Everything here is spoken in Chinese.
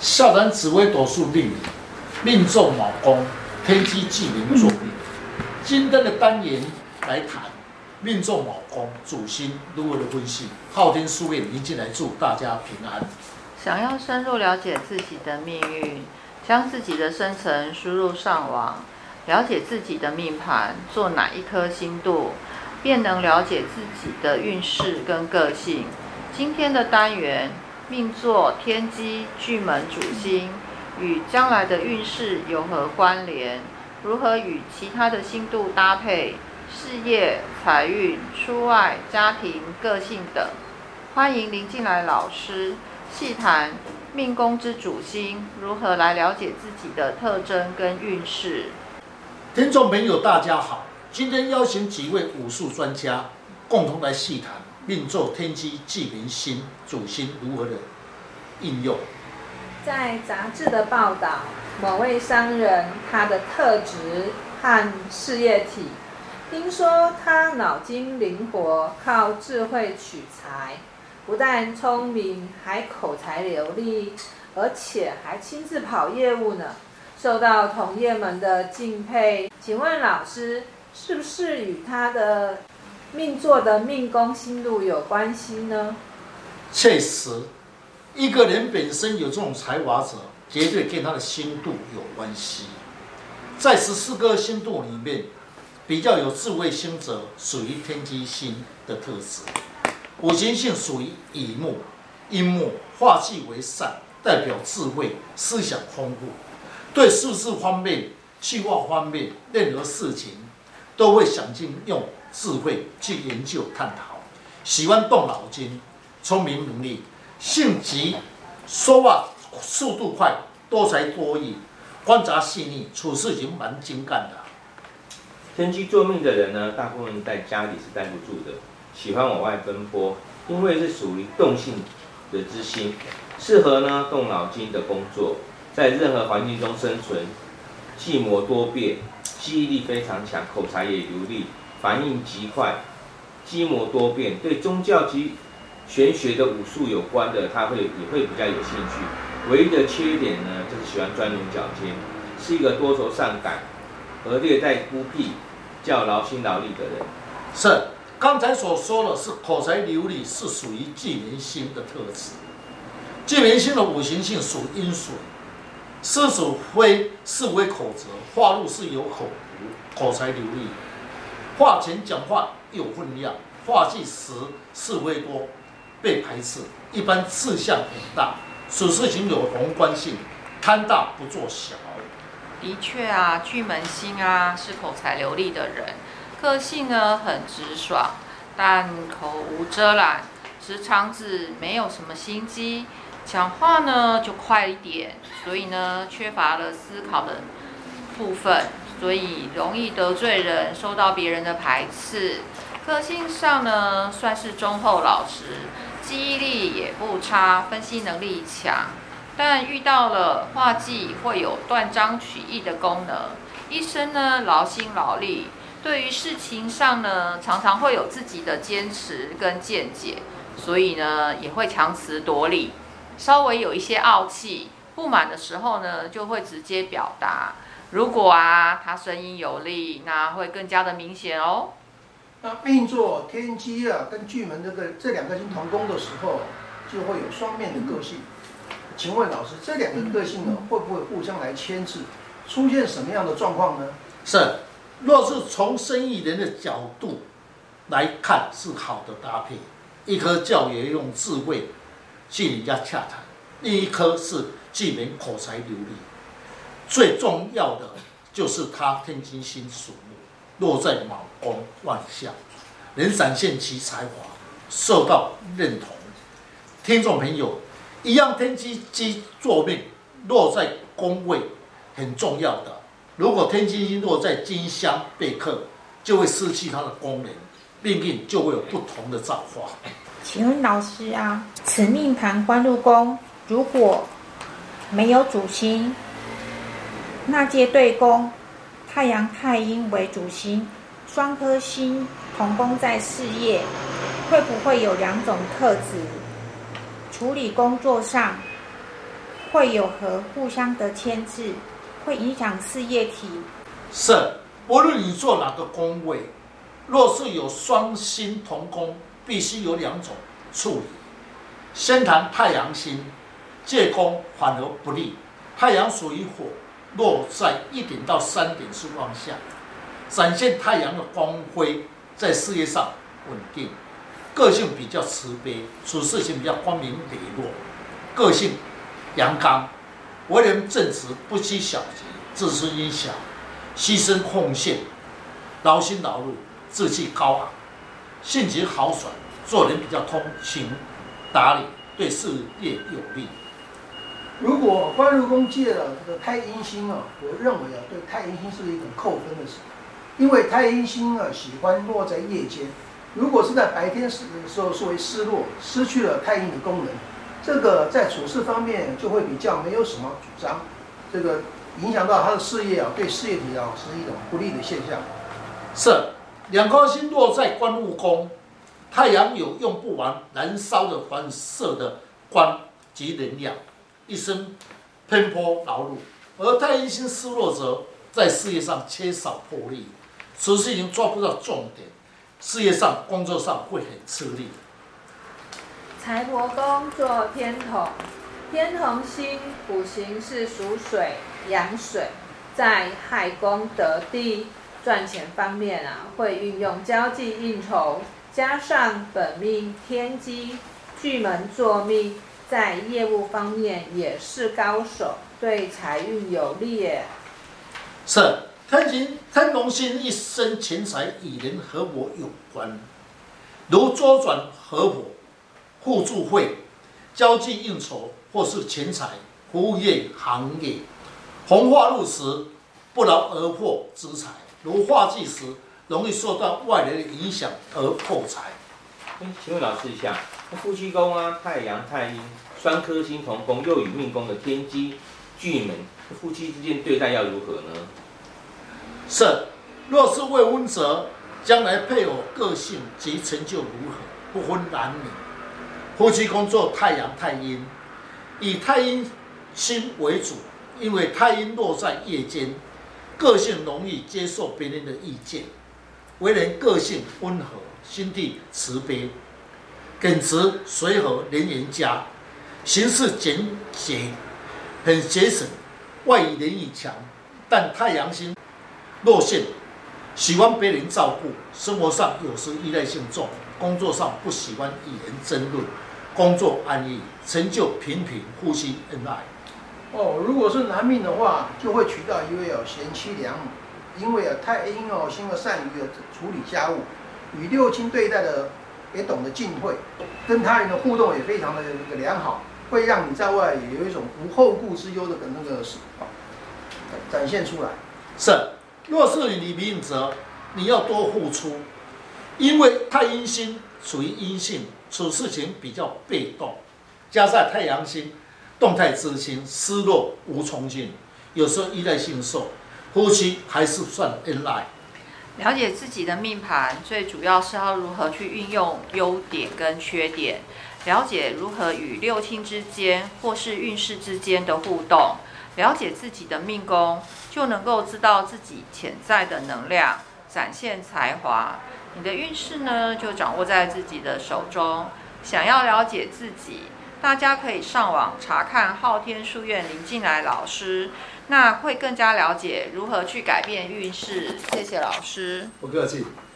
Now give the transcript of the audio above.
下谈紫微斗数命，命中卯宫，天机忌名作命。今天的单元来谈命中卯宫主星如何的分析。昊天书院林进来祝大家平安。想要深入了解自己的命运，将自己的生辰输入上网，了解自己的命盘，做哪一颗星度，便能了解自己的运势跟个性。今天的单元。命座天机巨门主星，与将来的运势有何关联？如何与其他的星度搭配？事业、财运、出外、家庭、个性等。欢迎林进来老师细谈命宫之主星如何来了解自己的特征跟运势。听众朋友，大家好，今天邀请几位武术专家共同来细谈。命作天机忌明星主星如何的应用？在杂志的报道，某位商人他的特质和事业体，听说他脑筋灵活，靠智慧取财，不但聪明，还口才流利，而且还亲自跑业务呢，受到同业们的敬佩。请问老师，是不是与他的？命座的命宫星度有关系呢？确实，一个人本身有这种才华者，绝对跟他的星度有关系。在十四个星度里面，比较有智慧星者属于天机星的特质。五行性属于乙木，寅木化气为善，代表智慧、思想丰富，对数字方面、计划方面，任何事情都会想尽用。智慧去研究探讨，喜欢动脑筋，聪明伶俐，性急，说话速度快，多才多艺，观察细腻，处事情蛮精干的。天机坐命的人呢，大部分在家里是待不住的，喜欢往外奔波，因为是属于动性的之星，适合呢动脑筋的工作，在任何环境中生存，计谋多变，记忆力非常强，口才也流利。反应极快，机谋多变，对宗教及玄学的武术有关的，他会也会比较有兴趣。唯一的缺点呢，就是喜欢钻牛角尖，是一个多愁善感而略带孤僻、较劳心劳力的人。是，刚才所说的是口才流利，是属于忌明星的特质。忌明星的五行性属阴水，师祖非是为口舌，话路是有口福，口才流利。话前讲话有分量，话忌时是非多，被排斥。一般志向很大，处事情有宏观性，贪大不做小。的确啊，巨门星啊是口才流利的人，个性呢很直爽，但口无遮拦，直肠子没有什么心机，讲话呢就快一点，所以呢缺乏了思考的部分。所以容易得罪人，受到别人的排斥。个性上呢，算是忠厚老实，记忆力也不差，分析能力强。但遇到了话技，会有断章取义的功能。一生呢，劳心劳力，对于事情上呢，常常会有自己的坚持跟见解，所以呢，也会强词夺理，稍微有一些傲气。不满的时候呢，就会直接表达。如果啊，他声音有力，那会更加的明显哦。那命坐天机啊，跟巨门这个这两个星同宫的时候，就会有双面的个性。请问老师，这两个个性呢，会不会互相来牵制？出现什么样的状况呢？是，若是从生意人的角度来看，是好的搭配。一颗叫也用智慧去人家洽谈，另一颗是巨门口才流利。最重要的就是他天机星属木，落在卯宫万象，能展现其才华，受到认同。听众朋友，一样天机机坐命落在宫位很重要的。如果天机星落在金香被克，就会失去它的功能，命运就会有不同的造化。请问老师啊，此命盘官禄宫如果没有主星？那借对宫，太阳太阴为主星，双颗星同宫在事业，会不会有两种特质？处理工作上会有何互相的牵制，会影响事业体。是，无论你做哪个宫位，若是有双星同宫，必须有两种处理。先谈太阳星，借宫反而不利。太阳属于火，落在一点到三点是旺相，展现太阳的光辉，在事业上稳定，个性比较慈悲，处事情比较光明磊落，个性阳刚，为人正直，不拘小节，自尊心小，牺牲奉献，劳心劳力，志气高昂，性情豪爽，做人比较通情达理，对事业有利。如果官禄宫借了这个太阴星啊，我认为啊，对太阴星是一种扣分的事，因为太阴星啊喜欢落在夜间，如果是在白天时的时候，是为失落，失去了太阴的功能，这个在处事方面就会比较没有什么主张，这个影响到他的事业啊，对事业体啊是一种不利的现象。是两颗星落在官禄宫，太阳有用不完、燃烧的反射的光及能量。一生奔波劳碌，而太阴星失落者在事业上缺少魄力，处事情抓不到重点，事业上、工作上会很吃力。财帛宫坐天同，天同星五行是属水，阳水，在亥宫得地，赚钱方面啊，会运用交际应酬，加上本命天机巨门坐命。在业务方面也是高手，对财运有利。是天行天龙星一生钱财与人合伙有关，如周转合伙、互助会、交际应酬或是钱财、服务业行业。红化禄时不劳而获之财，如化忌时容易受到外来的影响而破财。请问老师一下。夫妻宫啊，太阳、太阴双颗星同宫，又与命宫的天机、巨门，夫妻之间对待要如何呢？是，若是未婚者，将来配偶个性及成就如何，不分男女。夫妻宫作太阳、太阴，以太阴星为主，因为太阴落在夜间，个性容易接受别人的意见，为人个性温和，心地慈悲。耿直随和，廉言家，行事简洁，很节省，外语能力强，但太阳星落陷，喜欢别人照顾，生活上有时依赖性重，工作上不喜欢与人争论，工作安逸，成就平平，夫妻恩爱。哦，如果是男命的话，就会娶到一位有贤妻良母，因为啊太阴哦，心善于处理家务，与六亲对待的。也懂得进退，跟他人的互动也非常的那个良好，会让你在外也有一种无后顾之忧的那个展现出来。是，若是你命者，你要多付出，因为太阴星属于阴性，处事情比较被动，加上太阳星动态之心，失落无从进，有时候依赖性受，夫妻还是算恩爱。了解自己的命盘，最主要是要如何去运用优点跟缺点，了解如何与六亲之间或是运势之间的互动，了解自己的命宫，就能够知道自己潜在的能量，展现才华。你的运势呢，就掌握在自己的手中。想要了解自己，大家可以上网查看昊天书院林静来老师。那会更加了解如何去改变运势。谢谢老师。不客气。